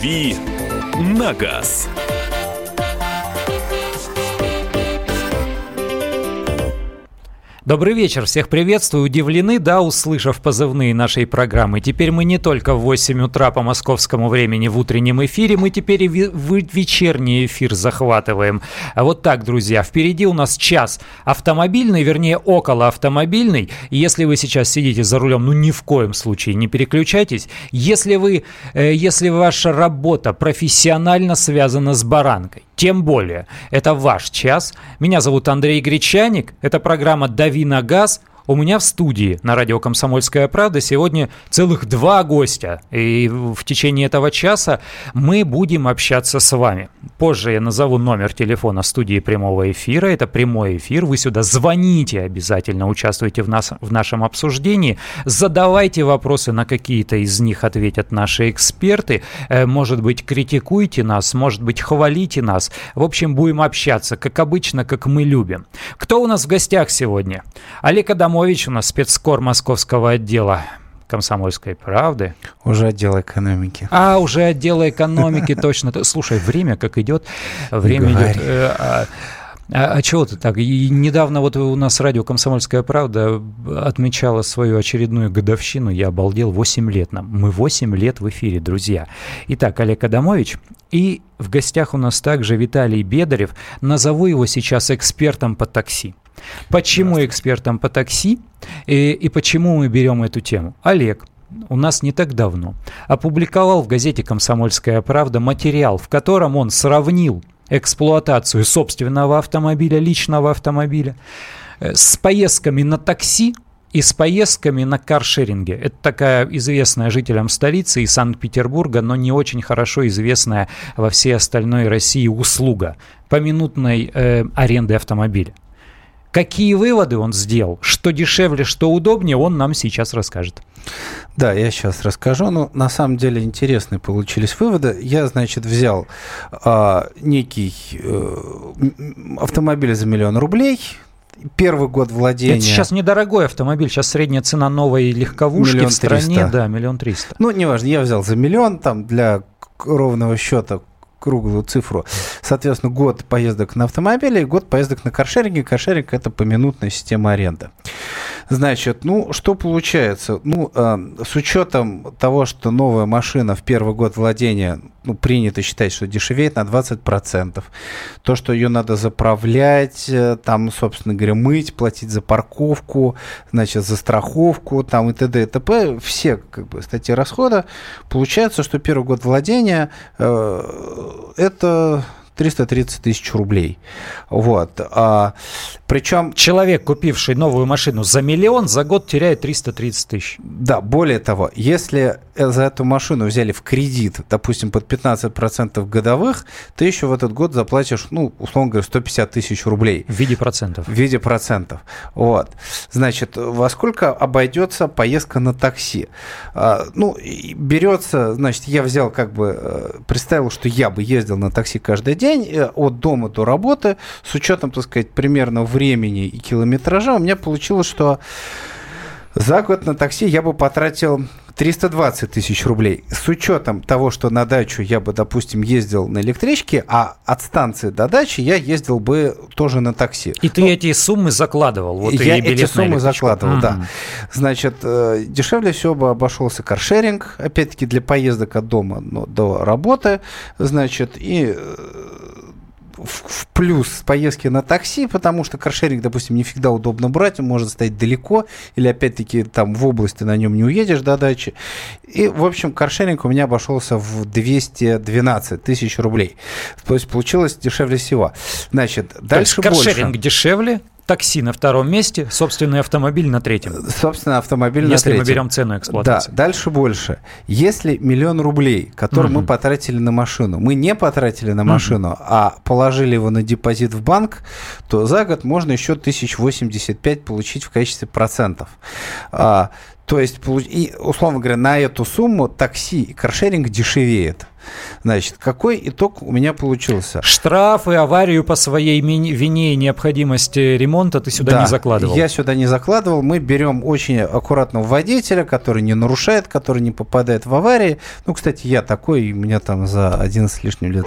«Дави на газ». Добрый вечер, всех приветствую. Удивлены, да, услышав позывные нашей программы. Теперь мы не только в 8 утра по московскому времени в утреннем эфире, мы теперь и в вечерний эфир захватываем. А вот так, друзья, впереди у нас час автомобильный, вернее, около автомобильный. Если вы сейчас сидите за рулем, ну ни в коем случае не переключайтесь. Если вы, э, если ваша работа профессионально связана с баранкой, тем более, это ваш час. Меня зовут Андрей Гречаник. Это программа «Дави на газ». У меня в студии на радио «Комсомольская правда» сегодня целых два гостя. И в течение этого часа мы будем общаться с вами. Позже я назову номер телефона студии прямого эфира. Это прямой эфир. Вы сюда звоните обязательно, участвуйте в, нас, в нашем обсуждении. Задавайте вопросы, на какие-то из них ответят наши эксперты. Э, может быть, критикуйте нас, может быть, хвалите нас. В общем, будем общаться, как обычно, как мы любим. Кто у нас в гостях сегодня? Олег Адамов Абрамович у нас спецкор московского отдела комсомольской правды. Уже отдел экономики. А, уже отдел экономики, точно. Слушай, время как идет. Время идет. Э, а, а, а чего ты так? И недавно вот у нас радио «Комсомольская правда» отмечала свою очередную годовщину. Я обалдел, 8 лет нам. Мы 8 лет в эфире, друзья. Итак, Олег Адамович. И в гостях у нас также Виталий Бедарев. Назову его сейчас экспертом по такси. Почему экспертом по такси и, и почему мы берем эту тему? Олег у нас не так давно опубликовал в газете «Комсомольская правда» материал, в котором он сравнил эксплуатацию собственного автомобиля, личного автомобиля, э, с поездками на такси и с поездками на каршеринге. Это такая известная жителям столицы и Санкт-Петербурга, но не очень хорошо известная во всей остальной России услуга поминутной э, аренды автомобиля. Какие выводы он сделал, что дешевле, что удобнее, он нам сейчас расскажет. Да, я сейчас расскажу. Ну, на самом деле интересные получились выводы. Я, значит, взял а, некий э, автомобиль за миллион рублей, первый год владения. Это сейчас недорогой автомобиль, сейчас средняя цена новой легковушки миллион в стране, 300. да, миллион триста. Ну, неважно, я взял за миллион, там для ровного счета круглую цифру. Соответственно, год поездок на автомобиле и год поездок на каршеринге. Каршеринг – это поминутная система аренды. Значит, ну, что получается? Ну, э, с учетом того, что новая машина в первый год владения, ну, принято считать, что дешевеет на 20%. То, что ее надо заправлять, э, там, собственно говоря, мыть, платить за парковку, значит, за страховку, там, и т.д. и т.п. Все, как бы, статьи расхода. Получается, что первый год владения э, это 330 тысяч рублей. Вот. А, причем... Человек, купивший новую машину за миллион, за год теряет 330 тысяч. Да, более того, если за эту машину взяли в кредит, допустим, под 15% годовых, ты еще в этот год заплатишь, ну, условно говоря, 150 тысяч рублей. В виде процентов. В виде процентов. Вот. Значит, во сколько обойдется поездка на такси? А, ну, берется, значит, я взял как бы, э, представил, что я бы ездил на такси каждый день э, от дома до работы, с учетом, так сказать, примерно времени и километража, у меня получилось, что за год на такси я бы потратил 320 тысяч рублей. С учетом того, что на дачу я бы, допустим, ездил на электричке, а от станции до дачи я ездил бы тоже на такси. И ты ну, эти суммы закладывал? Вот я эти суммы закладывал, mm-hmm. да. Значит, э, дешевле всего бы обошелся каршеринг, опять-таки для поездок от дома до работы, значит, и э, в плюс поездки на такси, потому что каршеринг, допустим, не всегда удобно брать, он может стоять далеко, или опять-таки там в области на нем не уедешь до дачи. И, в общем, каршеринг у меня обошелся в 212 тысяч рублей. То есть получилось дешевле всего. Значит, дальше каршеринг больше. дешевле, такси на втором месте, собственный автомобиль на третьем. Собственно, автомобиль Если на третьем. Если мы берем цену эксплуатации. Да, дальше больше. Если миллион рублей, который угу. мы потратили на машину, мы не потратили на машину, угу. а положили его на депозит в банк, то за год можно еще 1085 получить в качестве процентов. А, То есть, и, условно говоря, на эту сумму такси и каршеринг дешевеет. Значит, какой итог у меня получился? Штрафы, аварию по своей вине и необходимости ремонта ты сюда да, не закладывал? я сюда не закладывал. Мы берем очень аккуратного водителя, который не нарушает, который не попадает в аварии. Ну, кстати, я такой, у меня там за 11 с лишним лет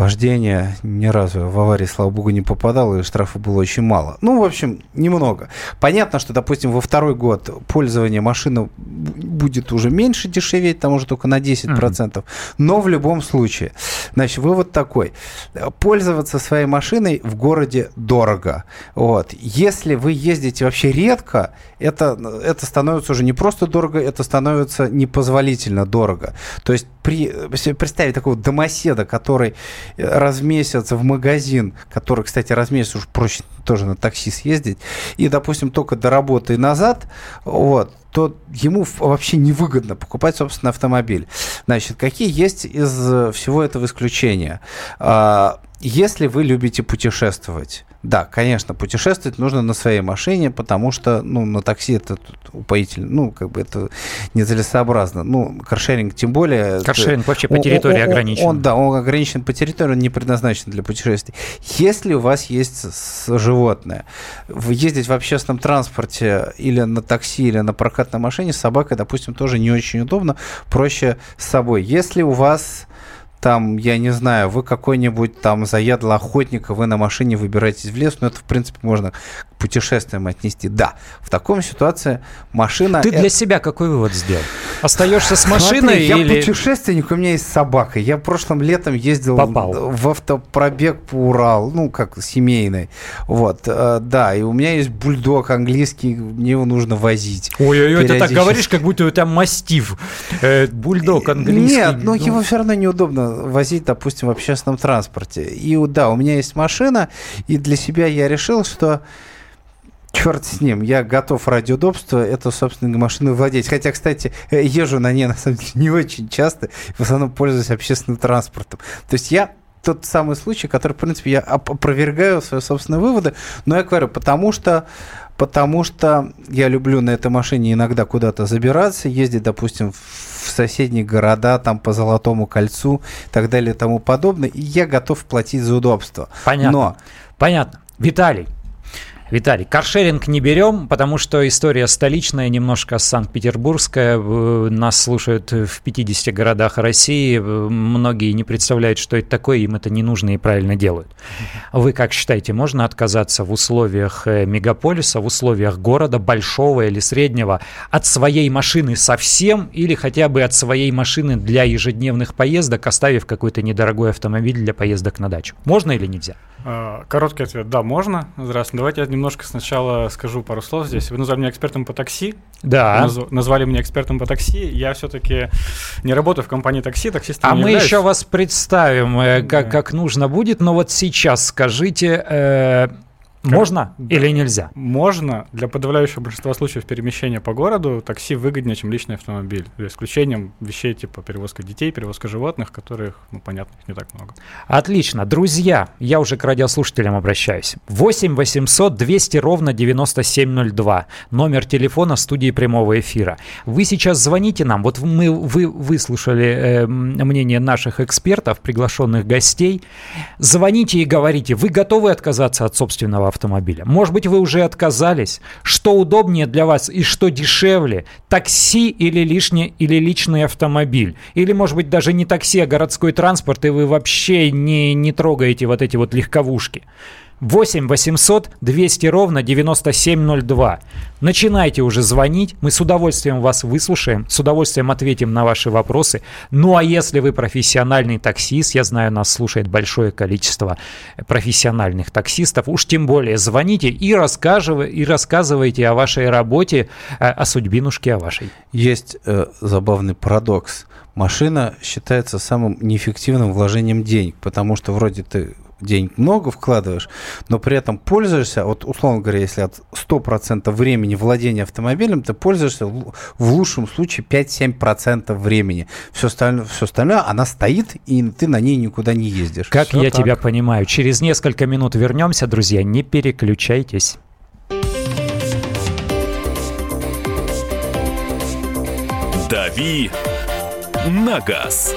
вождения ни разу в аварии, слава богу, не попадал, и штрафа было очень мало. Ну, в общем, немного. Понятно, что, допустим, во второй год пользование машины будет уже меньше дешеветь, там уже только на 10%. Mm-hmm. Но в любом случае, значит, вывод такой. Пользоваться своей машиной в городе дорого. Вот. Если вы ездите вообще редко, это, это становится уже не просто дорого, это становится непозволительно дорого. То есть при, представить такого домоседа, который раз в месяц в магазин, который, кстати, раз в месяц уж проще тоже на такси съездить, и, допустим, только до работы и назад, вот, то ему вообще невыгодно покупать, собственно, автомобиль. Значит, какие есть из всего этого исключения? А, если вы любите путешествовать, да, конечно, путешествовать нужно на своей машине, потому что, ну, на такси это упоительно, ну, как бы это нецелесообразно. Ну, каршеринг тем более... Каршеринг вообще по территории он, ограничен. Он, да, он ограничен по территории, он не предназначен для путешествий. Если у вас есть животное, вы ездить в общественном транспорте или на такси, или на прокатной машине с собакой, допустим, тоже не очень удобно, проще с собой. Если у вас там, я не знаю, вы какой-нибудь там заядлый охотник, вы на машине выбираетесь в лес, ну это, в принципе, можно к путешествиям отнести. Да, в такой ситуации машина... Ты это... для себя какой вывод сделал? Остаешься с машиной Смотри, или... я путешественник, у меня есть собака. Я прошлым летом ездил Попал. в автопробег по Уралу, ну, как семейный. Вот, э, да, и у меня есть бульдог английский, мне его нужно возить. Ой-ой-ой, ты так говоришь, как будто у тебя мастив. Э, бульдог английский. Нет, но ну... его все равно неудобно возить, допустим, в общественном транспорте. И да, у меня есть машина, и для себя я решил, что черт с ним, я готов ради удобства эту собственную машину владеть. Хотя, кстати, езжу на ней, на самом деле, не очень часто, в основном пользуюсь общественным транспортом. То есть я тот самый случай, который, в принципе, я опровергаю свои собственные выводы, но я говорю, потому что потому что я люблю на этой машине иногда куда-то забираться, ездить, допустим, в соседние города, там по Золотому кольцу и так далее и тому подобное, и я готов платить за удобство. Понятно. Но... Понятно. Виталий, Виталий, каршеринг не берем, потому что история столичная, немножко санкт-петербургская. Нас слушают в 50 городах России. Многие не представляют, что это такое, им это не нужно и правильно делают. Вы как считаете, можно отказаться в условиях э, мегаполиса, в условиях города, большого или среднего, от своей машины совсем или хотя бы от своей машины для ежедневных поездок, оставив какой-то недорогой автомобиль для поездок на дачу? Можно или нельзя? А, короткий ответ. Да, можно. Здравствуйте. Давайте я немножко сначала скажу пару слов здесь. Вы назвали меня экспертом по такси. Да. Наз, назвали меня экспертом по такси. Я все-таки не работаю в компании такси, таксистом А мы являюсь. еще вас представим, э, как, да. как нужно будет. Но вот сейчас скажите... Э, можно да. или нельзя? Можно. Для подавляющего большинства случаев перемещения по городу такси выгоднее, чем личный автомобиль. За исключением вещей типа перевозка детей, перевозка животных, которых, ну, понятно, не так много. Отлично. Друзья, я уже к радиослушателям обращаюсь. 8 800 200 ровно 9702. Номер телефона студии прямого эфира. Вы сейчас звоните нам. Вот мы, вы выслушали э, мнение наших экспертов, приглашенных гостей. Звоните и говорите, вы готовы отказаться от собственного автомобиля. Может быть, вы уже отказались. Что удобнее для вас и что дешевле? Такси или, лишний, или личный автомобиль? Или, может быть, даже не такси, а городской транспорт, и вы вообще не, не трогаете вот эти вот легковушки? 8 800 200 ровно 9702. Начинайте уже звонить, мы с удовольствием вас выслушаем, с удовольствием ответим на ваши вопросы. Ну а если вы профессиональный таксист, я знаю, нас слушает большое количество профессиональных таксистов, уж тем более звоните и, рассказывай, и рассказывайте о вашей работе, э, о судьбинушке о вашей. Есть э, забавный парадокс. Машина считается самым неэффективным вложением денег, потому что вроде ты денег много вкладываешь, но при этом пользуешься, вот условно говоря, если от 100% времени владения автомобилем, ты пользуешься в лучшем случае 5-7% времени. Все остальное, все остальное, она стоит, и ты на ней никуда не ездишь. Как все я так. тебя понимаю. Через несколько минут вернемся, друзья, не переключайтесь. «Дави на газ».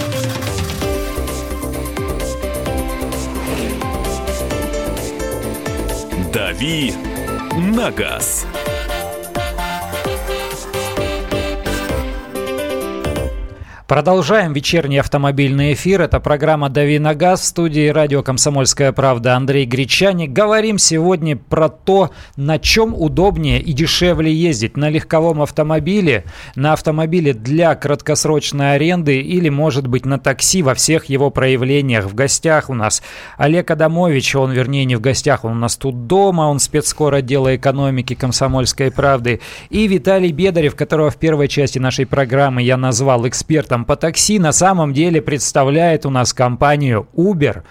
«Дави на газ». Продолжаем вечерний автомобильный эфир. Это программа «Дави на газ» в студии радио «Комсомольская правда» Андрей Гречаник. Говорим сегодня про то, на чем удобнее и дешевле ездить. На легковом автомобиле, на автомобиле для краткосрочной аренды или, может быть, на такси во всех его проявлениях. В гостях у нас Олег Адамович, он, вернее, не в гостях, он у нас тут дома, он спецскор отдела экономики «Комсомольской правды». И Виталий Бедарев, которого в первой части нашей программы я назвал экспертом по такси на самом деле представляет у нас компанию Uber.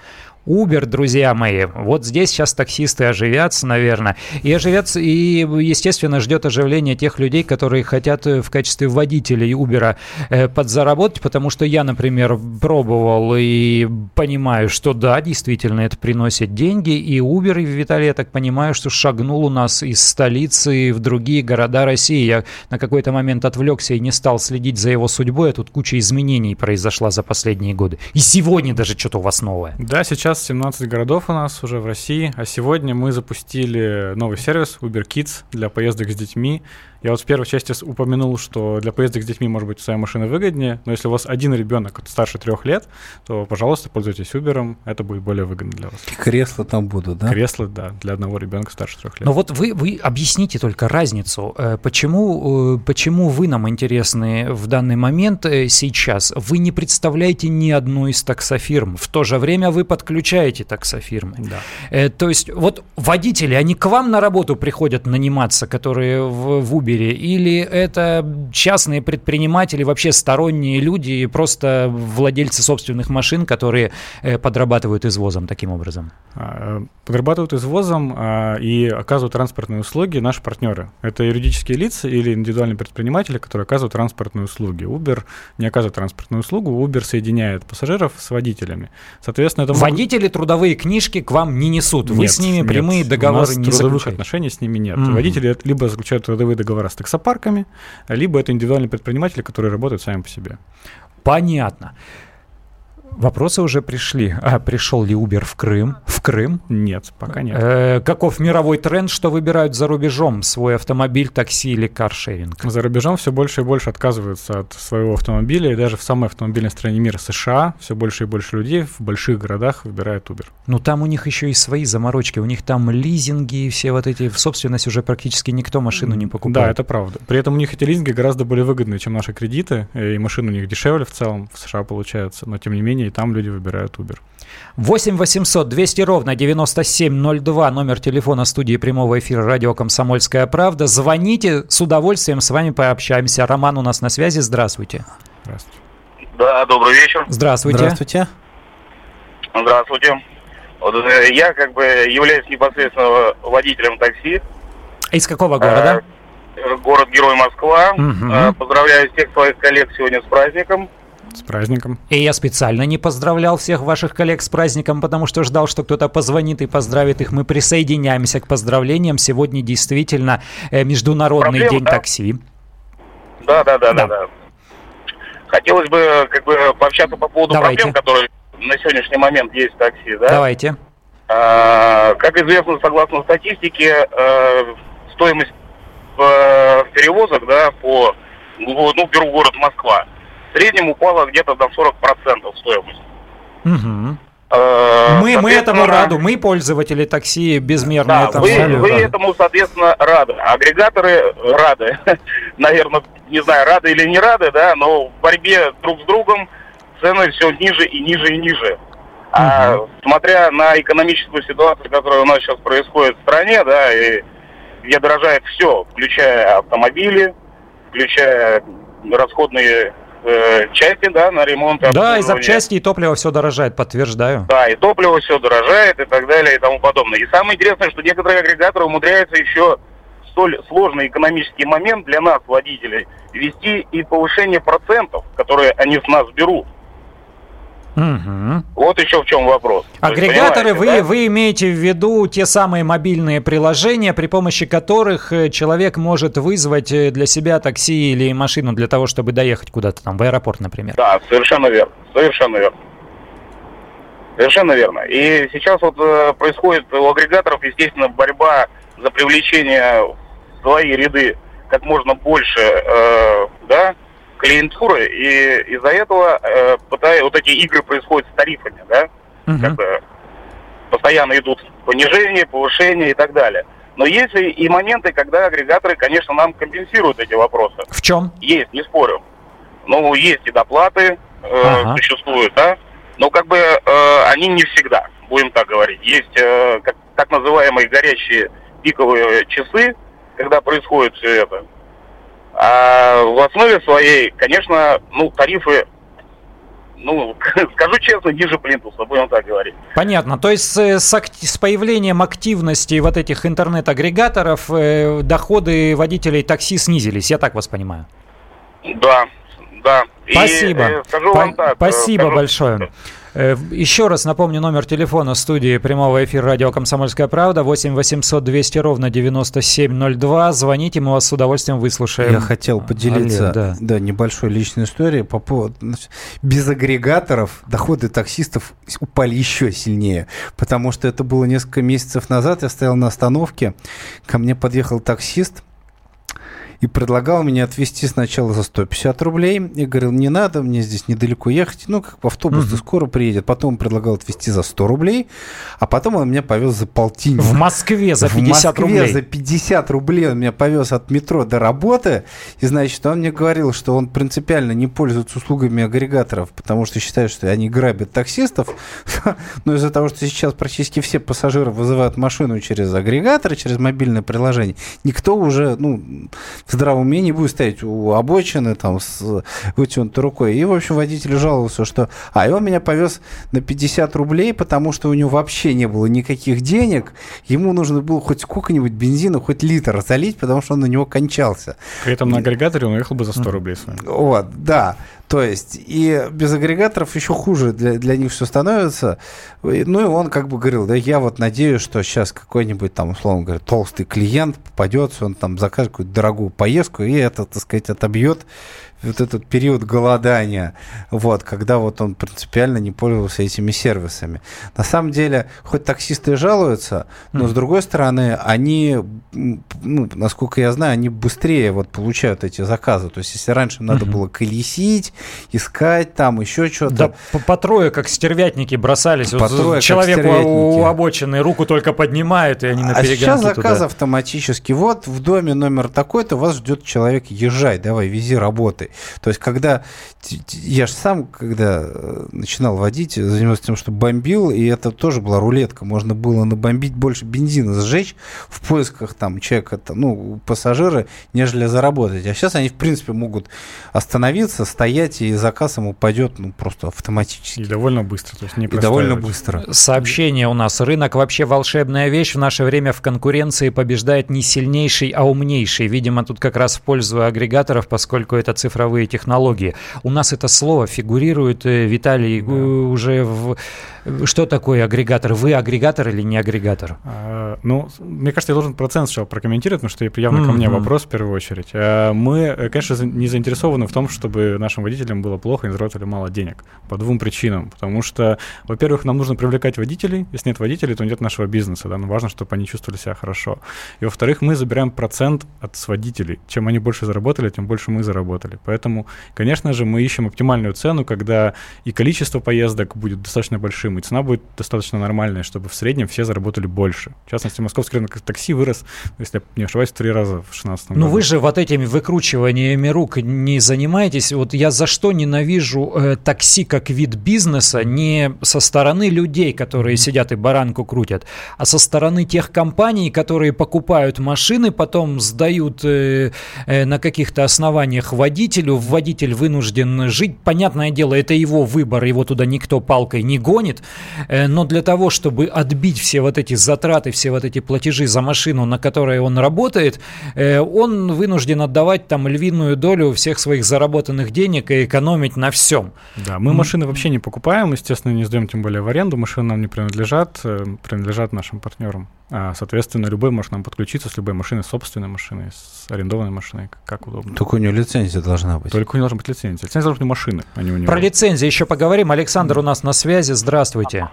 Uber, друзья мои. Вот здесь сейчас таксисты оживятся, наверное. И оживятся, и, естественно, ждет оживления тех людей, которые хотят э, в качестве водителей Uber э, подзаработать, потому что я, например, пробовал и понимаю, что да, действительно, это приносит деньги. И Uber, Виталий, я так понимаю, что шагнул у нас из столицы в другие города России. Я на какой-то момент отвлекся и не стал следить за его судьбой, а тут куча изменений произошла за последние годы. И сегодня даже что-то у вас новое. Да, сейчас 17 городов у нас уже в России, а сегодня мы запустили новый сервис Uber Kids для поездок с детьми. Я вот в первой части упомянул, что для поездок с детьми может быть своя машина выгоднее, но если у вас один ребенок старше трех лет, то, пожалуйста, пользуйтесь Uber, это будет более выгодно для вас. Кресла там будут, да? Кресла, да, для одного ребенка старше трех лет. Но вот вы, вы объясните только разницу. Э, почему, э, почему вы нам интересны в данный момент э, сейчас? Вы не представляете ни одну из таксофирм. В то же время вы подключаете таксофирмы. Да. То есть вот водители, они к вам на работу приходят наниматься, которые в, в Uber Uber, или это частные предприниматели, вообще сторонние люди, просто владельцы собственных машин, которые э, подрабатывают извозом таким образом? А, э, подрабатывают извозом а, и оказывают транспортные услуги наши партнеры. Это юридические лица или индивидуальные предприниматели, которые оказывают транспортные услуги. Uber не оказывает транспортную услугу, Uber соединяет пассажиров с водителями. Соответственно, это Водители могут... трудовые книжки к вам не несут. Вы нет, с ними прямые нет, договоры у нас не трудовых заключаете. отношений с ними нет. Mm-hmm. Водители либо заключают трудовые договоры договора с таксопарками, либо это индивидуальные предприниматели, которые работают сами по себе. Понятно. Вопросы уже пришли. А пришел ли Uber в Крым? В Крым? Нет, пока нет. Э, каков мировой тренд, что выбирают за рубежом? Свой автомобиль, такси или каршеринг? За рубежом все больше и больше отказываются от своего автомобиля. И даже в самой автомобильной стране мира США все больше и больше людей в больших городах выбирают Uber. Ну там у них еще и свои заморочки. У них там лизинги и все вот эти. В собственность уже практически никто машину не покупает. Да, это правда. При этом у них эти лизинги гораздо более выгодные, чем наши кредиты. И машины у них дешевле в целом в США получается. Но тем не менее и там люди выбирают Uber. 8 800 200 ровно 9702, номер телефона студии прямого эфира радио «Комсомольская правда». Звоните, с удовольствием с вами пообщаемся. Роман у нас на связи, здравствуйте. Здравствуйте. Да, добрый вечер. Здравствуйте. Здравствуйте. Здравствуйте. Вот, э, я как бы являюсь непосредственно водителем такси. Из какого города? Э, город-герой Москва. Угу. Поздравляю всех своих коллег сегодня с праздником. С праздником. И я специально не поздравлял всех ваших коллег с праздником, потому что ждал, что кто-то позвонит и поздравит их. Мы присоединяемся к поздравлениям. Сегодня действительно э, Международный Проблема, день да? такси. Да, да, да, да, да. Хотелось бы как бы пообщаться по поводу Давайте. проблем, которые на сегодняшний момент есть в такси, да? Давайте. А, как известно, согласно статистике, а, стоимость э, перевозок, да, по, ну, беру город Москва, в среднем упала где-то до 40% стоимость. Угу. Мы, мы этому рады, мы пользователи такси безмерно да, этому вы, вы этому, соответственно, рады. Агрегаторы рады. Наверное, не знаю, рады или не рады, да, но в борьбе друг с другом цены все ниже и ниже и ниже. А угу. смотря на экономическую ситуацию, которая у нас сейчас происходит в стране, да, и где дорожает все, включая автомобили, включая расходные э, части, да, на ремонт. Да, и запчасти, и топливо все дорожает, подтверждаю. Да, и топливо все дорожает и так далее и тому подобное. И самое интересное, что некоторые агрегаторы умудряются еще столь сложный экономический момент для нас, водителей, ввести и повышение процентов, которые они с нас берут. Угу. Вот еще в чем вопрос. Агрегаторы, вы, да? вы имеете в виду те самые мобильные приложения, при помощи которых э, человек может вызвать э, для себя такси или машину для того, чтобы доехать куда-то там, в аэропорт, например. Да, совершенно верно. Совершенно верно. Совершенно верно. И сейчас вот э, происходит у агрегаторов, естественно, борьба за привлечение в свои ряды как можно больше, э, да, клиентуры, и из-за этого э, пытая, вот эти игры происходят с тарифами, да, как бы постоянно идут понижения, повышения и так далее. Но есть и моменты, когда агрегаторы, конечно, нам компенсируют эти вопросы. В чем? Есть, не спорю. Ну, есть и доплаты э, ага. существуют, да, но как бы э, они не всегда, будем так говорить. Есть э, как, так называемые горячие пиковые часы, когда происходит все это. А в основе своей, конечно, ну, тарифы ну, скажу честно, ниже плинтуса, будем так говорить. Понятно. То есть с, с появлением активности вот этих интернет-агрегаторов э, доходы водителей такси снизились, я так вас понимаю? Да, да. Спасибо. И, э, скажу По- вам так, э, спасибо скажу, большое. Э, еще раз напомню номер телефона студии прямого эфира радио «Комсомольская правда» 8 800 200 ровно 9702. Звоните, мы вас с удовольствием выслушаем. Я хотел поделиться Олег, да. Да, небольшой личной историей по поводу... Без агрегаторов доходы таксистов упали еще сильнее, потому что это было несколько месяцев назад. Я стоял на остановке, ко мне подъехал таксист – и предлагал меня отвезти сначала за 150 рублей. И говорил, не надо, мне здесь недалеко ехать. Ну, как автобус угу. скоро приедет. Потом предлагал отвезти за 100 рублей, а потом он меня повез за полтинник. В Москве за 50 В Москве рублей? за 50 рублей он меня повез от метро до работы. И, значит, он мне говорил, что он принципиально не пользуется услугами агрегаторов, потому что считает, что они грабят таксистов. Но из-за того, что сейчас практически все пассажиры вызывают машину через агрегаторы, через мобильное приложение, никто уже, ну, в здравом уме не будет стоять у обочины там с вытянутой рукой. И, в общем, водитель жаловался, что... А, и он меня повез на 50 рублей, потому что у него вообще не было никаких денег. Ему нужно было хоть сколько-нибудь бензина, хоть литр залить, потому что он на него кончался. При этом на агрегаторе он уехал бы за 100 рублей с вами. Вот, да. То есть, и без агрегаторов еще хуже для, для них все становится. Ну, и он как бы говорил, да, я вот надеюсь, что сейчас какой-нибудь там, условно говоря, толстый клиент попадется, он там закажет какую-то дорогую поездку, и это, так сказать, отобьет вот этот период голодания, вот, когда вот он принципиально не пользовался этими сервисами. На самом деле, хоть таксисты жалуются, но mm. с другой стороны, они, ну, насколько я знаю, они быстрее вот получают эти заказы. То есть, если раньше надо mm-hmm. было колесить, искать там еще что-то. Да, по, по трое, как стервятники, бросались. По трое, Человек у, у обочины руку только поднимает, и они на А сейчас заказ туда. автоматически. Вот в доме номер такой-то вас ждет человек, езжай, давай, вези работы. То есть, когда я же сам, когда э, начинал водить, занимался тем, что бомбил, и это тоже была рулетка. Можно было набомбить больше бензина, сжечь в поисках там человека, ну, пассажира, нежели заработать. А сейчас они, в принципе, могут остановиться, стоять, и заказ им упадет ну, просто автоматически. И довольно быстро. То есть не и довольно быстро. Сообщение у нас. Рынок вообще волшебная вещь. В наше время в конкуренции побеждает не сильнейший, а умнейший. Видимо, тут как раз в пользу агрегаторов, поскольку это цифровые технологии. У нас это слово фигурирует, э, Виталий, да. уже в что такое агрегатор? Вы агрегатор или не агрегатор? А, ну, мне кажется, я должен процент сначала прокомментировать, потому что явно mm-hmm. ко мне вопрос в первую очередь. А, мы, э, конечно, не заинтересованы в том, чтобы нашим водителям было плохо и заработали мало денег. По двум причинам. Потому что, во-первых, нам нужно привлекать водителей. Если нет водителей, то нет нашего бизнеса. Да? Но важно, чтобы они чувствовали себя хорошо. И, во-вторых, мы забираем процент от водителей. Чем они больше заработали, тем больше мы заработали. Поэтому, конечно же, мы ищем оптимальную цену, когда и количество поездок будет достаточно большим, и цена будет достаточно нормальная, чтобы в среднем все заработали больше. В частности, московский рынок такси вырос, если я не ошибаюсь, в три раза в 2016 году. Ну вы же вот этими выкручиваниями рук не занимаетесь. Вот я за, что ненавижу э, такси как вид бизнеса не со стороны людей, которые сидят и баранку крутят, а со стороны тех компаний, которые покупают машины, потом сдают э, э, на каких-то основаниях водителю, водитель вынужден жить. Понятное дело, это его выбор, его туда никто палкой не гонит, э, но для того, чтобы отбить все вот эти затраты, все вот эти платежи за машину, на которой он работает, э, он вынужден отдавать там львиную долю всех своих заработанных денег и экономить на всем. Да, мы машины вообще не покупаем, естественно, не сдаем тем более в аренду, машины нам не принадлежат, э, принадлежат нашим партнерам. А, соответственно, любой может нам подключиться с любой машиной, собственной машиной, с арендованной машиной, как удобно. Только у него лицензия должна быть. Только у него должна быть лицензия. Лицензия должна быть у машины, а не у него. Про лицензию еще поговорим. Александр у нас на связи. Здравствуйте.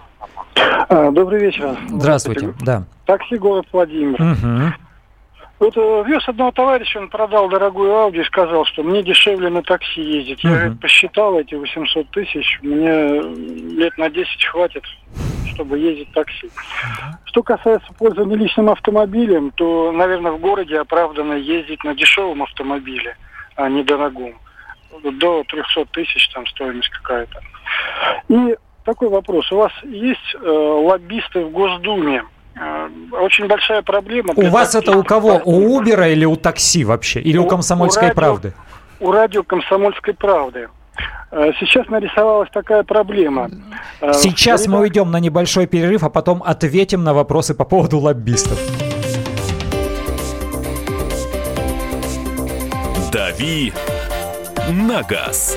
А, Добрый вечер. Здравствуйте. Да. Такси город Владимир. Мгм. Вот э, вез одного товарища, он продал дорогую Ауди и сказал, что мне дешевле на такси ездить. Я говорит, посчитал эти 800 тысяч, мне лет на 10 хватит, чтобы ездить такси. Что касается пользования личным автомобилем, то, наверное, в городе оправданно ездить на дешевом автомобиле, а не дорогом. До 300 тысяч там стоимость какая-то. И такой вопрос. У вас есть э, лоббисты в Госдуме? Э, очень большая проблема. У вас это у кого? У Убера или у такси вообще? Или у У- Комсомольской у радио. правды? У радио «Комсомольской правды». Э, Сейчас нарисовалась такая проблема. Э, Сейчас в мы уйдем на небольшой перерыв, а потом ответим на вопросы по поводу лоббистов. «Дави на газ».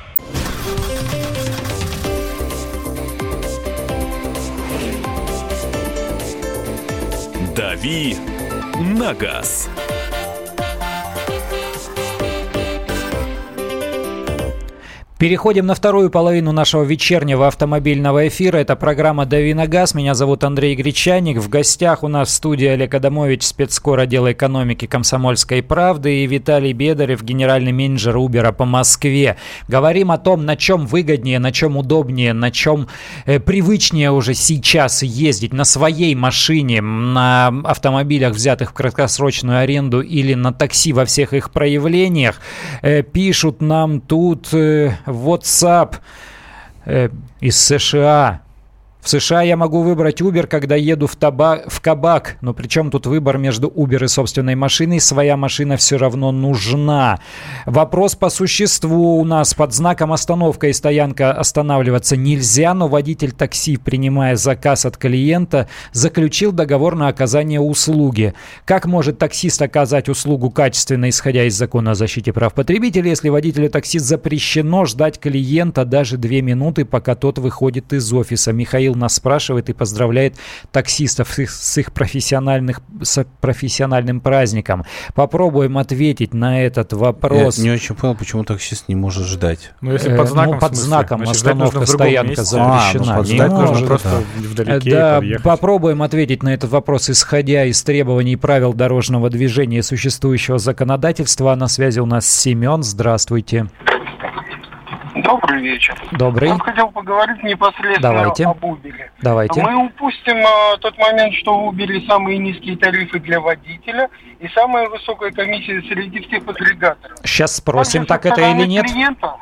«Дави на газ». Переходим на вторую половину нашего вечернего автомобильного эфира. Это программа «Дави на газ». Меня зовут Андрей Гречаник. В гостях у нас в студии Олег Адамович, спецкор отдела экономики «Комсомольской правды» и Виталий Бедарев, генеральный менеджер Убера по Москве. Говорим о том, на чем выгоднее, на чем удобнее, на чем э, привычнее уже сейчас ездить. На своей машине, на автомобилях, взятых в краткосрочную аренду или на такси во всех их проявлениях. Э, пишут нам тут э, WhatsApp э, из США. В США я могу выбрать Uber, когда еду в, таба- в кабак, но причем тут выбор между Uber и собственной машиной, своя машина все равно нужна. Вопрос по существу у нас под знаком остановка и стоянка останавливаться нельзя, но водитель такси, принимая заказ от клиента, заключил договор на оказание услуги. Как может таксист оказать услугу качественно, исходя из закона о защите прав потребителей, если водителю такси запрещено ждать клиента даже две минуты, пока тот выходит из офиса? Михаил нас спрашивает и поздравляет таксистов с их, с их профессиональных, с профессиональным праздником. Попробуем ответить на этот вопрос. Я не очень понял, почему таксист не может ждать. Ну, если Э, под знаком, ну, под знаком значит, ждать нужно остановка, стоянка месте. запрещена. А, ну, под Не знаком может. просто Э, вдалеке Да, попробуем ответить на этот вопрос, исходя из требований и правил дорожного движения существующего законодательства. А на связи у нас Семен. Здравствуйте. Добрый вечер. Добрый. Я хотел поговорить непосредственно Давайте. об Uber. Давайте. Мы упустим а, тот момент, что в Uber самые низкие тарифы для водителя и самая высокая комиссия среди всех агрегаторов. Сейчас спросим, Также так это или нет. клиента,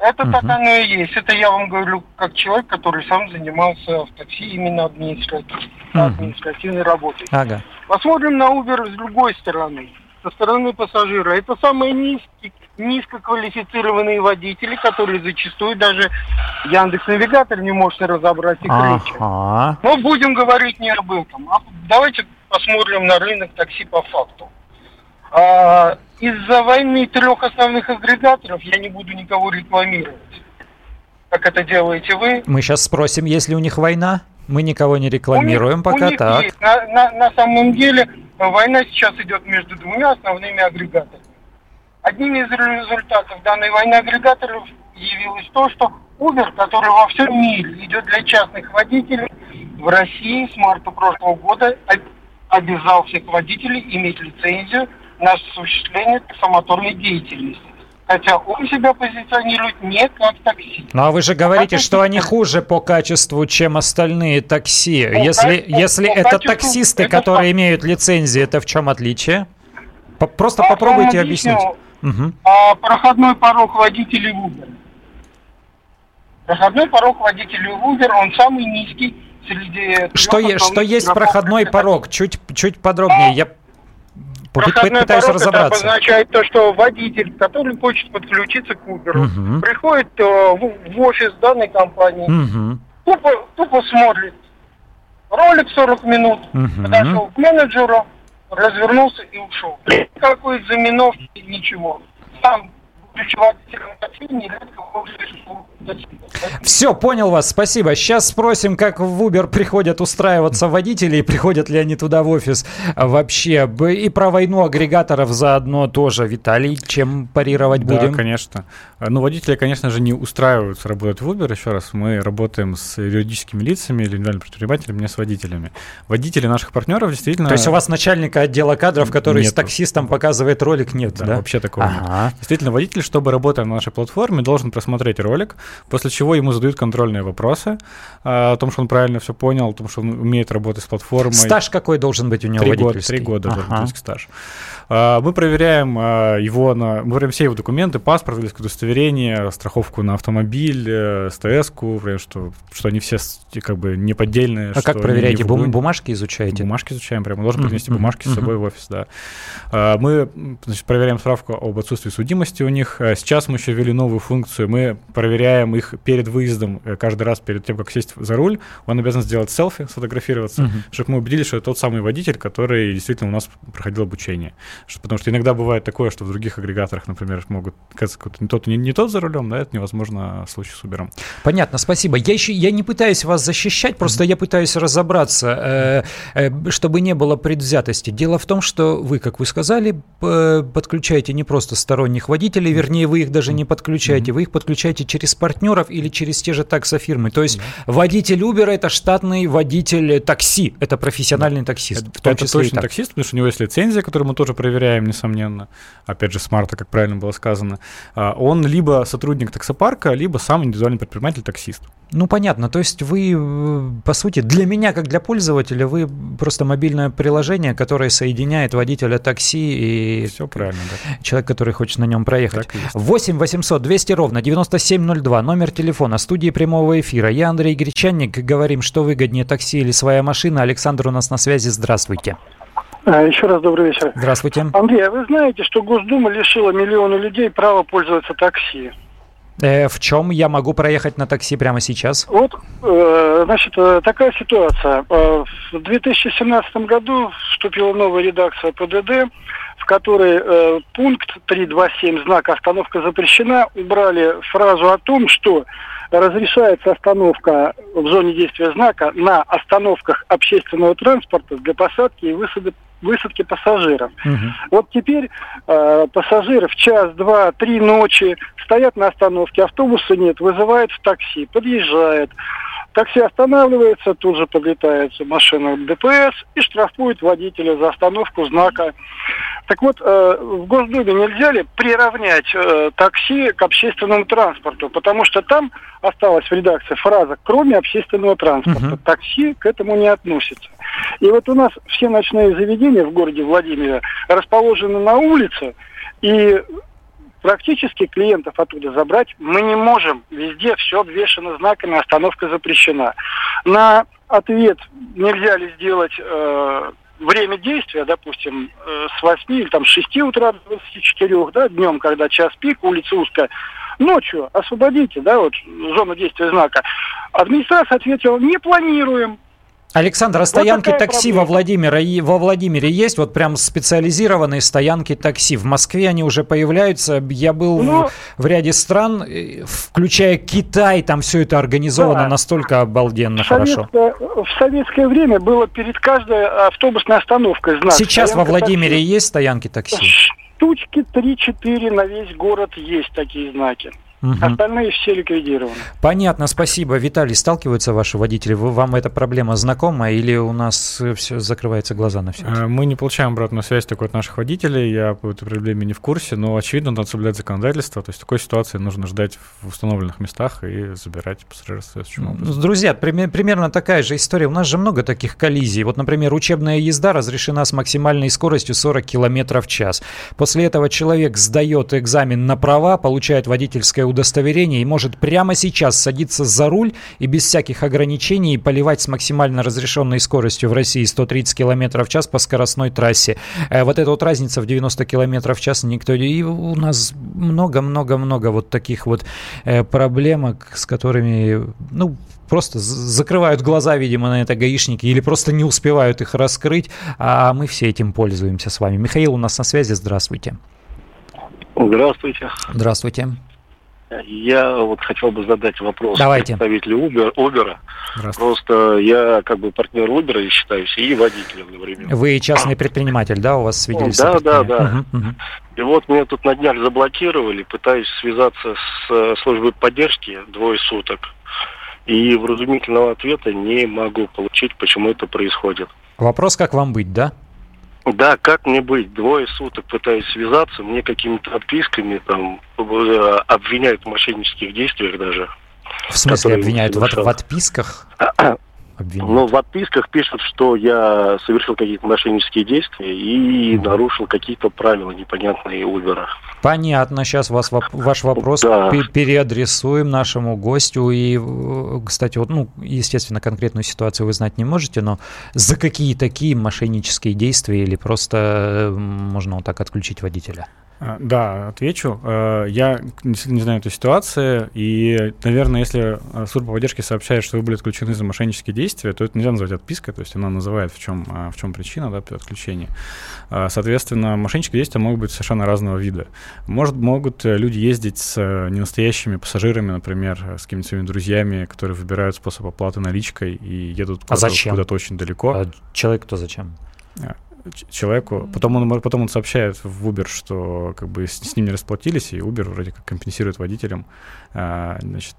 это так Мгм. оно и есть. Это я вам говорю как человек, который сам занимался в такси именно административ- Мгм. административной работой. Ага. Посмотрим на Uber с другой стороны, со стороны пассажира. Это самые низкие, низкоквалифицированные водители, которые зачастую даже Яндекс Навигатор не может разобрать их речи. Ага. Но будем говорить не об этом. А давайте посмотрим на рынок такси по факту. А, из-за войны трех основных агрегаторов я не буду никого рекламировать. Как это делаете вы. Мы сейчас спросим, есть ли у них война. Мы никого не рекламируем У них- пока у них так. есть. На, на- на самом деле война сейчас идет между двумя основными агрегаторами. Одним из результатов данной войны агрегаторов явилось то, что Uber, который во всем мире идет для частных водителей, в России с марта прошлого года обязал всех водителей иметь лицензию на осуществление таксомоторной деятельности. Хотя он себя позиционирует не как такси. Ну а вы же говорите, а что они хуже по качеству, чем остальные такси. По если по, если по это таксисты, это которые так. имеют лицензии, это в чем отличие? Просто а попробуйте объяснить. Угу. А, проходной порог водителей Uber. Проходной порог водителей Uber, он самый низкий среди... Что, е- что есть проходной порог? Чуть, чуть подробнее. Я Проходной пытаюсь порог разобраться. Это обозначает то, что водитель, который хочет подключиться к Uber, угу. приходит э, в, в офис данной компании, угу. тупо, тупо смотрит ролик 40 минут, угу. подошел к менеджеру, развернулся и ушел. Никакой заминовки, ничего. Сам все, понял вас, спасибо. Сейчас спросим, как в Uber приходят устраиваться водители, и приходят ли они туда в офис вообще. И про войну агрегаторов заодно тоже. Виталий, чем парировать будем? Да, конечно. Ну, водители, конечно же, не устраиваются работать в Uber. Еще раз, мы работаем с юридическими лицами или индивидуальными предпринимателями, не с водителями. Водители наших партнеров действительно... То есть у вас начальника отдела кадров, который Нету. с таксистом показывает ролик, нет, да? да? вообще такого ага. нет. Действительно, водитель чтобы работая на нашей платформе, должен просмотреть ролик, после чего ему задают контрольные вопросы а, о том, что он правильно все понял, о том, что он умеет работать с платформой. Стаж какой должен быть у него три года, три года ага. должен быть стаж. А, мы проверяем а, его на, мы проверяем все его документы, паспорт, водительское удостоверение, страховку на автомобиль, э, СТС-ку, что, что они все как бы не поддельные. А как проверяете? Бум, бумажки изучаете? Бумажки изучаем, прямо должен принести бумажки с собой в офис, да. Мы значит, проверяем справку об отсутствии судимости у них. Сейчас мы еще ввели новую функцию. Мы проверяем их перед выездом, э, каждый раз перед тем, как сесть за руль. Он обязан сделать селфи, сфотографироваться, чтобы мы убедились, что это тот самый водитель, который действительно у нас проходил обучение. Потому что иногда бывает такое, что в других агрегаторах, например, могут казаться не тот, не, не тот за рулем, да, это невозможно в случае с Uber. Понятно, спасибо. Я еще я не пытаюсь вас защищать, просто mm-hmm. я пытаюсь разобраться, э, э, чтобы не было предвзятости. Дело в том, что вы, как вы сказали, подключаете не просто сторонних водителей, вернее, вы их даже не подключаете, mm-hmm. вы их подключаете через партнеров или через те же таксофирмы. То есть mm-hmm. водитель Uber это штатный водитель такси, это профессиональный таксист. Это, в том это числе точно таксист, потому что у него есть лицензия, которую мы тоже проверяем, несомненно. Опять же, смарта, как правильно было сказано. А, он либо сотрудник таксопарка, либо сам индивидуальный предприниматель таксист. Ну, понятно. То есть вы, э, по сути, для меня, как для пользователя, вы просто мобильное приложение, которое соединяет водителя такси и Все правильно, да. человек, который хочет на нем проехать. 8 800 200 ровно 9702, номер телефона, студии прямого эфира. Я Андрей Гречанник. Говорим, что выгоднее, такси или своя машина. Александр у нас на связи. Здравствуйте. А, еще раз добрый вечер. Здравствуйте. Андрей, а вы знаете, что Госдума лишила миллионы людей права пользоваться такси? Э, в чем я могу проехать на такси прямо сейчас? Вот, э, значит, э, такая ситуация. Э, в 2017 году вступила новая редакция ПДД, в которой э, пункт 327 знак «Остановка запрещена» убрали фразу о том, что разрешается остановка в зоне действия знака на остановках общественного транспорта для посадки и высадки высадки пассажиров. Угу. Вот теперь э, пассажиры в час, два, три ночи стоят на остановке, автобуса нет, вызывают в такси, подъезжает. Такси останавливается, тут же подлетает машина ДПС и штрафует водителя за остановку знака. Так вот, э, в Госдуме нельзя ли приравнять э, такси к общественному транспорту? Потому что там осталась в редакции фраза «кроме общественного транспорта». Угу. Такси к этому не относится. И вот у нас все ночные заведения в городе Владимире расположены на улице, и практически клиентов оттуда забрать мы не можем. Везде все обвешено знаками, остановка запрещена. На ответ, нельзя ли сделать э, время действия, допустим, э, с 8 или там, с 6 утра до 24, да, днем, когда час пик, улица узкая, ночью освободите, да, вот зону действия знака. Администрация ответила, не планируем, Александр, а стоянки вот такси во Владимире, во Владимире есть? Вот прям специализированные стоянки такси. В Москве они уже появляются. Я был ну, в, в ряде стран, э, включая Китай, там все это организовано да. настолько обалденно в хорошо. В советское время было перед каждой автобусной остановкой знак. Сейчас во Владимире такси. есть стоянки такси? штучки 3-4 на весь город есть такие знаки. Угу. Остальные все ликвидированы. Понятно, спасибо. Виталий, сталкиваются ваши водители? Вы, вам эта проблема знакома или у нас э, все закрывается глаза на все? Э, мы не получаем обратную связь такой от наших водителей. Я по этой проблеме не в курсе, но очевидно, надо соблюдать законодательство. То есть в такой ситуации нужно ждать в установленных местах и забирать пассажиров образом. Друзья, примерно такая же история. У нас же много таких коллизий. Вот, например, учебная езда разрешена с максимальной скоростью 40 км в час. После этого человек сдает экзамен на права, получает водительское удостоверение и может прямо сейчас садиться за руль и без всяких ограничений поливать с максимально разрешенной скоростью в России 130 км в час по скоростной трассе. Э, вот эта вот разница в 90 км в час никто... И у нас много-много-много вот таких вот э, проблемок, с которыми, ну, просто закрывают глаза, видимо, на это гаишники или просто не успевают их раскрыть, а мы все этим пользуемся с вами. Михаил у нас на связи, здравствуйте. Здравствуйте. Здравствуйте. Я вот хотел бы задать вопрос Давайте. представителю Uber, Uber. Просто я как бы партнер Uber, считаюсь, и водитель одновременно. Вы частный предприниматель, да, у вас свидетельство? Да, да, да. Угу, угу. И вот меня тут на днях заблокировали, пытаюсь связаться с э, службой поддержки двое суток. И вразумительного ответа не могу получить, почему это происходит. Вопрос, как вам быть, да? Да, как мне быть? Двое суток пытаюсь связаться, мне какими-то отписками там э, обвиняют в мошеннических действиях даже. В смысле обвиняют в, в отписках? обвиняют? Ну, в отписках пишут, что я совершил какие-то мошеннические действия и угу. нарушил какие-то правила непонятные Uber. Понятно. Сейчас вас, ваш вопрос да. переадресуем нашему гостю. И, э, кстати, вот, ну, естественно, конкретную ситуацию вы знать не можете, но за какие такие мошеннические действия или просто э, можно вот так отключить водителя? А, да, отвечу. Э, я не знаю этой ситуации, и, наверное, если э, служба поддержки сообщает, что вы были отключены за мошеннические действия, то это нельзя назвать отпиской, то есть она называет, в чем, э, в чем причина да, отключения. Соответственно, мошеннические действия могут быть совершенно разного вида. Может, могут люди ездить с ненастоящими пассажирами, например, с какими-то своими друзьями, которые выбирают способ оплаты наличкой и едут а куда-то, куда-то очень далеко. А человек-то зачем? Человеку. Потом он, потом он сообщает в Uber, что как бы с, с ним не расплатились, и Uber вроде как компенсирует водителям а, значит,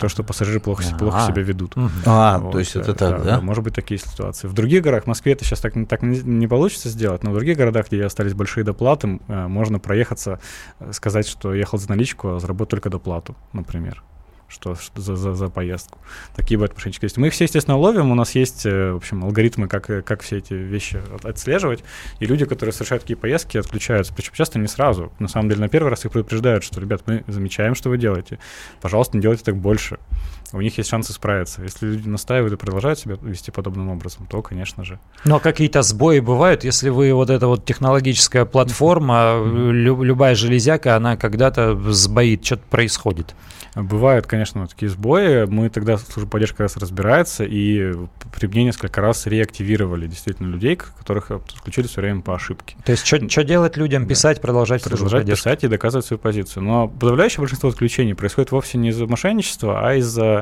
то, что пассажиры плохо, а, плохо себя ведут. А, вот, то есть это так, да, да? Может быть такие ситуации. В других городах, в Москве это сейчас так, так не, не получится сделать, но в других городах, где остались большие доплаты, э, можно проехаться, э, сказать, что ехал за наличку, а заработал только доплату, например что, за, за, за поездку. Такие бывают мошеннические действия. Мы их все, естественно, ловим. У нас есть, э, в общем, алгоритмы, как, э, как все эти вещи отслеживать. И люди, которые совершают такие поездки, отключаются. Причем часто не сразу. На самом деле, на первый раз их предупреждают, что, ребят, мы замечаем, что вы делаете. Пожалуйста, не делайте так больше. У них есть шансы справиться. Если люди настаивают и продолжают себя вести подобным образом, то, конечно же. Ну, а какие-то сбои бывают, если вы вот эта вот технологическая платформа, mm-hmm. лю- любая железяка, она когда-то сбоит, что-то происходит. Бывают, конечно, такие сбои. Мы тогда, служба поддержки как раз разбирается, и при мне несколько раз реактивировали действительно людей, которых отключили все время по ошибке. То есть что делать людям? Писать, да. продолжать Продолжать писать и доказывать свою позицию. Но подавляющее большинство отключений происходит вовсе не из-за мошенничества, а из-за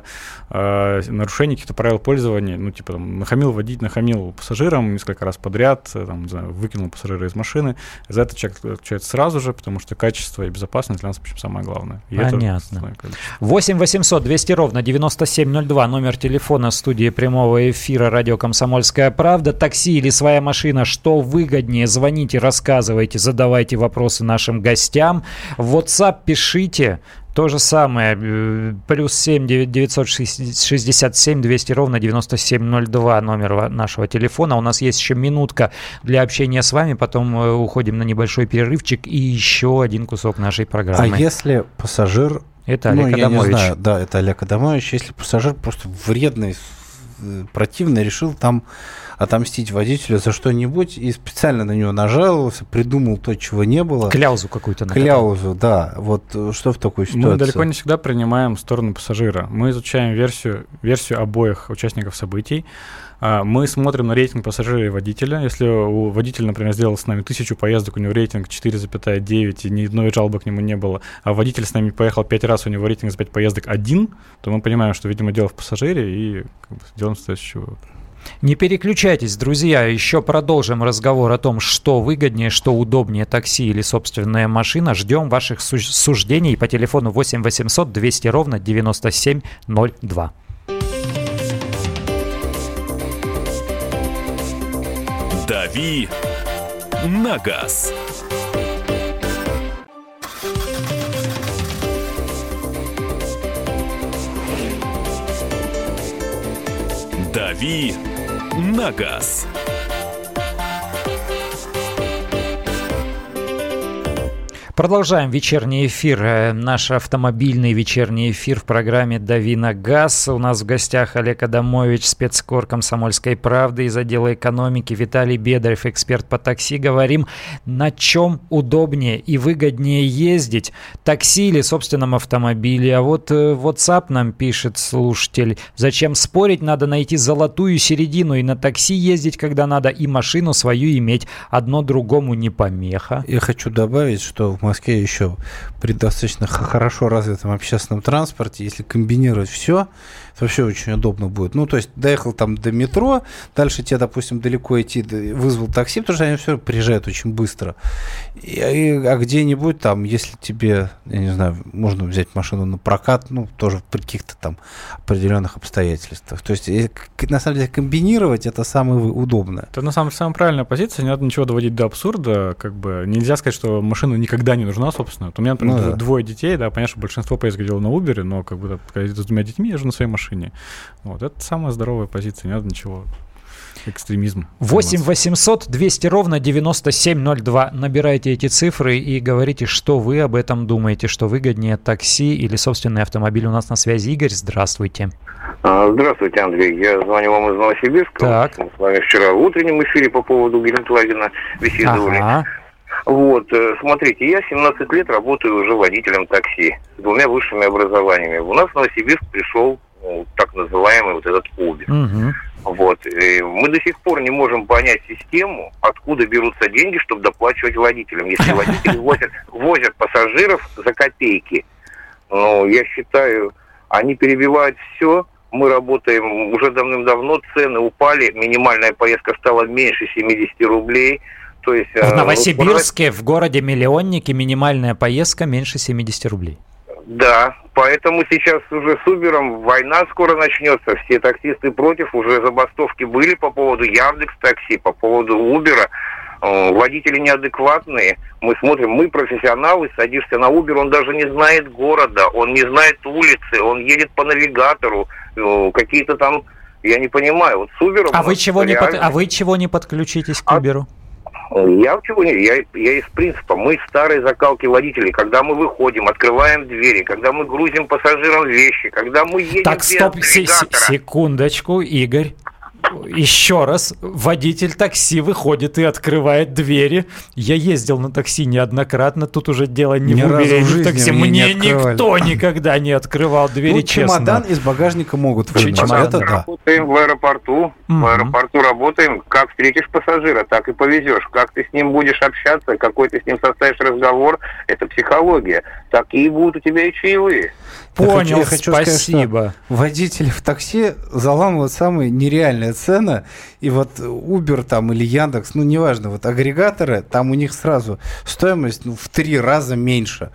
э, нарушений каких-то правил пользования. Ну, типа, там, нахамил водить, нахамил пассажирам несколько раз подряд, там, не знаю, выкинул пассажира из машины. За это человек отключается сразу же, потому что качество и безопасность для нас, в общем, самое главное. И Понятно. Это, 8 800 200 ровно 9702, номер телефона студии прямого эфира радио «Комсомольская правда». Такси или своя машина, что выгоднее? Звоните, рассказывайте, задавайте вопросы нашим гостям. В WhatsApp пишите то же самое, э, плюс 7 967 200 ровно 9702 номер нашего телефона. У нас есть еще минутка для общения с вами, потом э, уходим на небольшой перерывчик и еще один кусок нашей программы. А если пассажир это Олег ну, Адамович. Я не знаю, да, это Олег Адамович. Если пассажир просто вредный, э, противный, решил там отомстить водителю за что-нибудь и специально на него нажаловался, придумал то, чего не было. Кляузу какую-то. Кляузу, да. Вот э, что в такой ситуации? Мы далеко не всегда принимаем сторону пассажира. Мы изучаем версию, версию обоих участников событий. А, мы смотрим на рейтинг пассажира и водителя. Если у водителя, например, сделал с нами тысячу поездок, у него рейтинг 4,9, и ни одной жалобы к нему не было, а водитель с нами поехал 5 раз, у него рейтинг за 5 поездок один, то мы понимаем, что, видимо, дело в пассажире, и как бы, делаем вывод. Не переключайтесь, друзья, еще продолжим разговор о том, что выгоднее, что удобнее, такси или собственная машина. Ждем ваших суждений по телефону 8 800 200 ровно 9702. «Дави на газ». «Дави на газ». Продолжаем вечерний эфир, э, наш автомобильный вечерний эфир в программе «Дави на газ». У нас в гостях Олег Адамович, спецкор «Комсомольской правды» из отдела экономики, Виталий Бедарев, эксперт по такси. Говорим, на чем удобнее и выгоднее ездить, такси или собственном автомобиле. А вот э, WhatsApp нам пишет слушатель, зачем спорить, надо найти золотую середину и на такси ездить, когда надо, и машину свою иметь. Одно другому не помеха. Я хочу добавить, что в Москве еще при достаточно хорошо развитом общественном транспорте, если комбинировать все, вообще очень удобно будет. Ну, то есть доехал там до метро, дальше тебе, допустим, далеко идти, вызвал такси, потому что они все приезжают очень быстро. И, и, а где-нибудь там, если тебе, я не знаю, можно взять машину на прокат, ну, тоже при каких-то там определенных обстоятельствах. То есть, на самом деле, комбинировать это самое удобное. Это на самом деле самая правильная позиция, не надо ничего доводить до абсурда, как бы нельзя сказать, что машина никогда не нужна, собственно. Вот у меня, например, ну, да. двое детей, да, понятно, что большинство поездок делал на Uber, но как бы когда с двумя детьми я же на своей машине машине. Вот, это самая здоровая позиция, не надо ничего экстремизм. 8 800 200 ровно 9702. Набирайте эти цифры и говорите, что вы об этом думаете, что выгоднее такси или собственный автомобиль. У нас на связи Игорь, здравствуйте. А, здравствуйте, Андрей. Я звоню вам из Новосибирска. Так. Мы с вами вчера в утреннем эфире по поводу Гелендвагена беседовали. Ага. Вот, э, смотрите, я 17 лет работаю уже водителем такси с двумя высшими образованиями. У нас в Новосибирск пришел так называемый вот этот Uber. Угу. Вот. И мы до сих пор не можем понять систему, откуда берутся деньги, чтобы доплачивать водителям. Если водители возят, возят пассажиров за копейки, ну, я считаю, они перебивают все, мы работаем уже давным-давно, цены упали, минимальная поездка стала меньше 70 рублей. То есть, в э, Новосибирске, в городе миллионнике, минимальная поездка меньше 70 рублей. Да, поэтому сейчас уже с Убером война скоро начнется. Все таксисты против, уже забастовки были по поводу Яндекс Такси, по поводу Убера. Э, водители неадекватные. Мы смотрим, мы профессионалы, садишься на Убер, он даже не знает города, он не знает улицы, он едет по навигатору, э, какие-то там я не понимаю, вот с Uber... А вы, чего реально... не под... а вы чего не подключитесь к Uber? А я чего не, я, я из принципа, мы старые закалки водителей, когда мы выходим, открываем двери, когда мы грузим пассажирам вещи, когда мы едем Так, стоп, секундочку, Игорь. Еще раз, водитель такси выходит и открывает двери. Я ездил на такси неоднократно, тут уже дело не Ни в Uber, такси. Мне, мне никто никогда не открывал двери, ну, честно. чемодан из багажника могут вынуть, чемодан, это да. Работаем в аэропорту, угу. в аэропорту работаем. Как встретишь пассажира, так и повезешь. Как ты с ним будешь общаться, какой ты с ним составишь разговор, это психология. Такие будут у тебя и чаевые. Понял, я хочу, я хочу спасибо. Сказать, что водители в такси заламывают самые нереальные цены. И вот Uber там или Яндекс, ну неважно, вот агрегаторы, там у них сразу стоимость ну, в три раза меньше.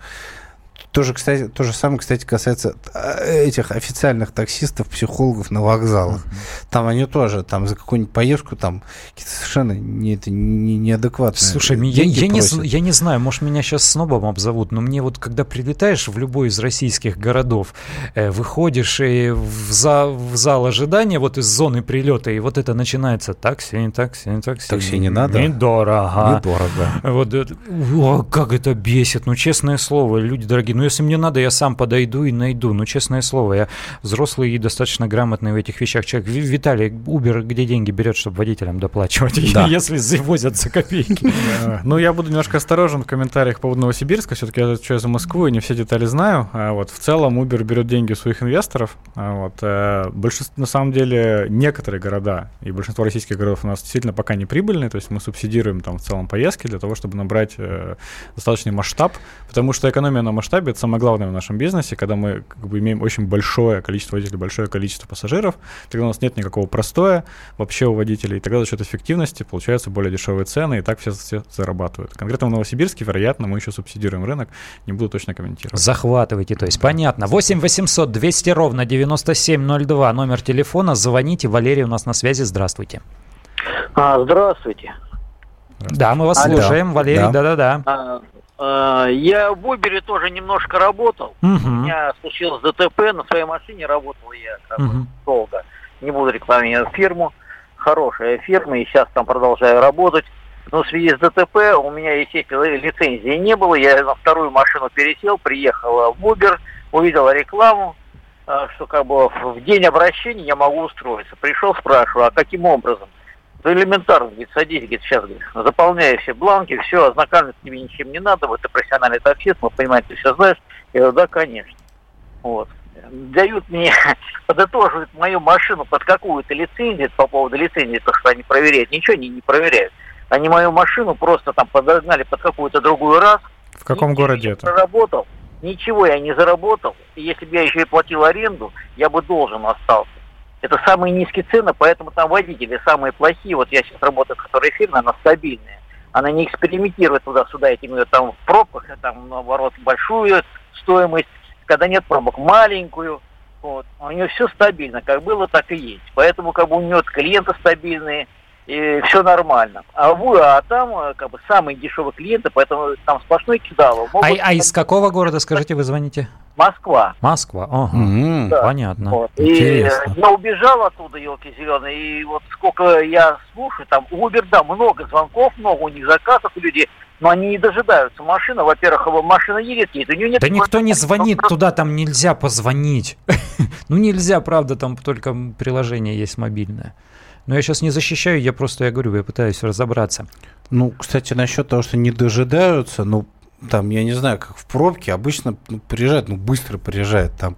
Тоже, кстати, то же самое, кстати, касается э, этих официальных таксистов, психологов на вокзалах. Uh-huh. Там они тоже там за какую-нибудь поездку там совершенно не, это, не, неадекватные Слушай, я, я, не, я не знаю, может, меня сейчас снобом обзовут, но мне вот, когда прилетаешь в любой из российских городов, э, выходишь и в, за, в зал ожидания, вот из зоны прилета, и вот это начинается такси, такси, такси. Такси не надо? Недорого. Недорого. Вот, о, как это бесит, ну, честное слово, люди дорогие, ну, если мне надо, я сам подойду и найду. Ну, честное слово, я взрослый и достаточно грамотный в этих вещах человек. Виталий, Uber где деньги берет, чтобы водителям доплачивать, да. если завозят за копейки? Ну, я буду немножко осторожен в комментариях по поводу Новосибирска. Все-таки я отвечаю за Москву и не все детали знаю. А вот в целом Uber берет деньги у своих инвесторов. А вот э, большинство, на самом деле, некоторые города и большинство российских городов у нас действительно пока не прибыльные. То есть мы субсидируем там в целом поездки для того, чтобы набрать э, достаточный масштаб, потому что экономия на масштабе это самое главное в нашем бизнесе, когда мы как бы имеем очень большое количество водителей, большое количество пассажиров, тогда у нас нет никакого простоя вообще у водителей, и тогда за счет эффективности получаются более дешевые цены, и так все, все зарабатывают. Конкретно в Новосибирске, вероятно, мы еще субсидируем рынок, не буду точно комментировать. Захватывайте, то есть, понятно. 8 800 200 ровно 9702, номер телефона, звоните, Валерий у нас на связи, здравствуйте. А, здравствуйте. Да, мы вас Алло. слушаем, Валерий, да-да-да. А, я в Убере тоже немножко работал. Угу. У меня случилось ДТП, на своей машине работал я как угу. долго. Не буду рекламировать фирму. Хорошая фирма, и сейчас там продолжаю работать. Но в связи с ДТП у меня, естественно, лицензии не было. Я на вторую машину пересел, приехал в Uber, увидел рекламу, а, что как бы в день обращения я могу устроиться. Пришел, спрашиваю, а каким образом? Да элементарно, говорит, садись, говорит, сейчас, говорит, заполняй все бланки, все, ознакомиться тебе ничем не надо, вот ты профессиональный таксист, мы понимаем, ты все знаешь. Я говорю, да, конечно. Вот. Дают мне, подытоживают мою машину под какую-то лицензию, по поводу лицензии, то, что они проверяют, ничего они не проверяют. Они мою машину просто там подогнали под какую-то другую раз. В каком городе это? Проработал, ничего я не заработал. И если бы я еще и платил аренду, я бы должен остался. Это самые низкие цены, поэтому там водители самые плохие. Вот я сейчас работаю в которой фирме, она стабильная. Она не экспериментирует туда-сюда этими там в пробках, а там наоборот большую стоимость, когда нет пробок маленькую. Вот. У нее все стабильно, как было, так и есть. Поэтому как бы у нее клиенты стабильные, и все нормально. А, вы, а там э, как бы самые дешевые клиенты, поэтому там сплошной кидало. Могут... А, а из какого города, скажите, вы звоните? Москва. Москва, ага. Mm-hmm. Да. Понятно. Вот. И я убежал оттуда, елки зеленые, и вот сколько я слушаю, там Uber, да, много звонков, много у них заказов у людей, но они не дожидаются машины. Во-первых, машина едет, едет, у нее нет... Да никто не звонит туда, там нельзя позвонить. ну нельзя, правда, там только приложение есть мобильное. Но я сейчас не защищаю, я просто, я говорю, я пытаюсь разобраться. Ну, кстати, насчет того, что не дожидаются, ну, там, я не знаю, как в пробке, обычно ну, приезжает, ну, быстро приезжает там.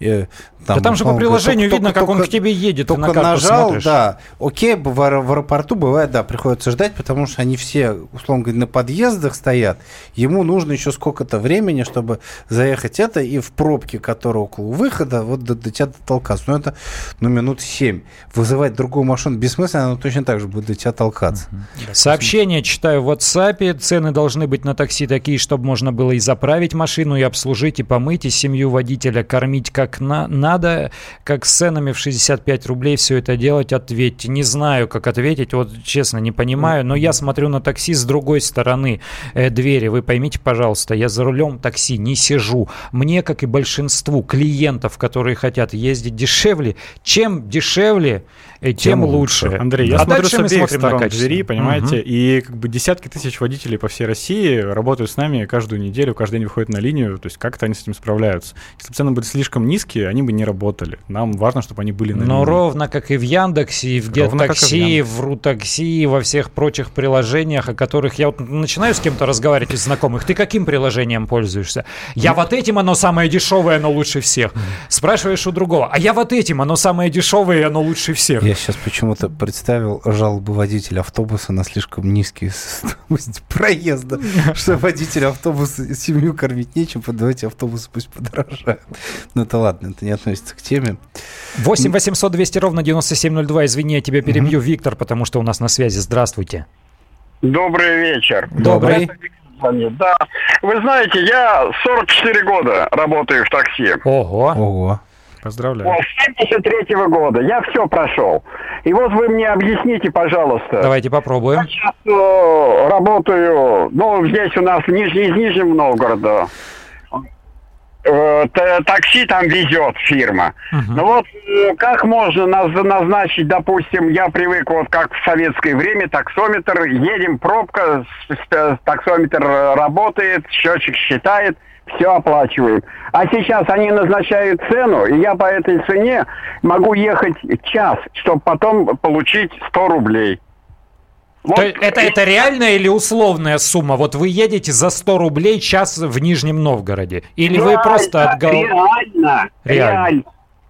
Э, там, да там же по приложению только, видно, только, как он к тебе едет. Только на нажал, смотришь. да. Окей, в, в аэропорту бывает, да, приходится ждать, потому что они все, условно говоря, на подъездах стоят. Ему нужно еще сколько-то времени, чтобы заехать это, и в пробке, которая около выхода, вот до, до тебя толкаться. Ну, это, ну, минут семь. Вызывать другую машину бессмысленно, она точно так же будет до тебя толкаться. Сообщение читаю в WhatsApp. Цены должны быть на такси такие, чтобы можно было и заправить машину, и обслужить, и помыть, и семью водителя кормить как на, надо, как с ценами в 65 рублей все это делать, ответьте. Не знаю, как ответить, вот честно, не понимаю, но я смотрю на такси с другой стороны э, двери. Вы поймите, пожалуйста, я за рулем такси не сижу. Мне, как и большинству клиентов, которые хотят ездить дешевле, чем дешевле, тем, тем лучше. лучше. Андрей, я а смотрю с обеих сторон двери, понимаете, угу. и как бы десятки тысяч водителей по всей России работают с нами каждую неделю, каждый день выходят на линию, то есть как-то они с этим справляются. Если цены были слишком низкие, они бы не работали. Нам важно, чтобы они были на Но линии. ровно как и в Яндексе, и в Геттакси, в, в Рутакси, во всех прочих приложениях, о которых я вот начинаю с кем-то разговаривать из знакомых. Ты каким приложением пользуешься? Я вот этим, оно самое дешевое, оно лучше всех. Спрашиваешь у другого, а я вот этим, оно самое дешевое, и оно лучше всех. Я сейчас почему-то представил жалобу водителя автобуса на слишком низкие стоимость проезда, что водитель автобуса семью кормить нечем, подавайте автобусы пусть подорожают. Ну это ладно, это не относится к теме. 8 800 200 ровно 9702. Извини, я тебя перебью, угу. Виктор, потому что у нас на связи. Здравствуйте. Добрый вечер. Добрый. Да, вы знаете, я 44 года работаю в такси. Ого. Ого. Поздравляю. С 73 -го года я все прошел. И вот вы мне объясните, пожалуйста. Давайте попробуем. Я сейчас э, работаю, ну, здесь у нас Нижний, из Нижнего Новгорода. Э, такси там везет фирма. Uh-huh. Ну вот э, как можно назначить, допустим, я привык вот как в советское время, таксометр, едем, пробка, таксометр работает, счетчик считает – все оплачиваем. А сейчас они назначают цену, и я по этой цене могу ехать час, чтобы потом получить 100 рублей. Вот. То это, это реальная или условная сумма? Вот вы едете за 100 рублей час в Нижнем Новгороде? Или реально, вы просто отгол... Реально, реально. реально.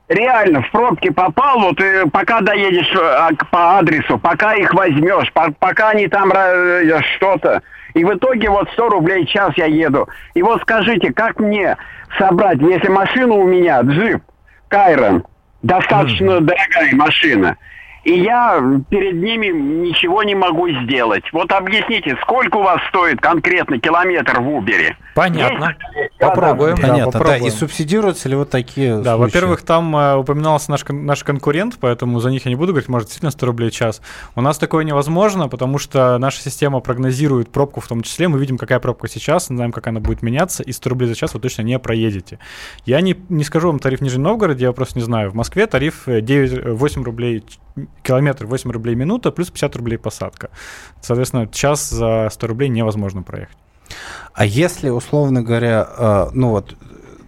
реально в пробки попал, вот и пока доедешь а, по адресу, пока их возьмешь, по, пока они там э, что-то. И в итоге вот 100 рублей час я еду. И вот скажите, как мне собрать, если машина у меня, джип, Кайрон, достаточно mm-hmm. дорогая машина, и я перед ними ничего не могу сделать. Вот объясните, сколько у вас стоит конкретно километр в Убере? Понятно. Есть? Попробуем. Да, Понятно, да, попробуем. да. И субсидируются ли вот такие Да, случаи? во-первых, там э, упоминался наш, наш конкурент, поэтому за них я не буду говорить, может, действительно 100 рублей в час. У нас такое невозможно, потому что наша система прогнозирует пробку в том числе. Мы видим, какая пробка сейчас, знаем, как она будет меняться, и 100 рублей за час вы точно не проедете. Я не, не скажу вам тариф в Нижнем Новгороде, я просто не знаю. В Москве тариф 9, 8 рублей километр 8 рублей минута, плюс 50 рублей посадка. Соответственно, час за 100 рублей невозможно проехать. А если, условно говоря, э, ну вот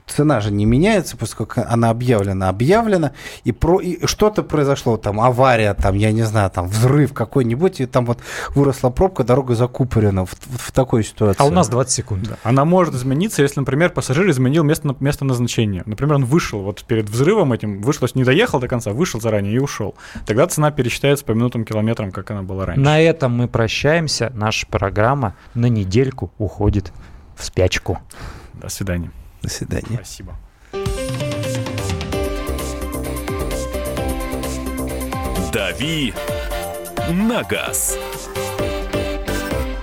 цена же не меняется, поскольку она объявлена, объявлена, и, про, и что-то произошло, там авария, там, я не знаю, там взрыв какой-нибудь, и там вот выросла пробка, дорога закупорена в, в, в такой ситуации. А у нас 20 секунд. Да. Она может измениться, если, например, пассажир изменил место, место назначения. Например, он вышел вот перед взрывом этим, вышел, не доехал до конца, вышел заранее и ушел. Тогда цена пересчитается по минутам, километрам, как она была раньше. На этом мы прощаемся. Наша программа на недельку уходит в спячку. До свидания. До свидания. Спасибо. Дави на газ.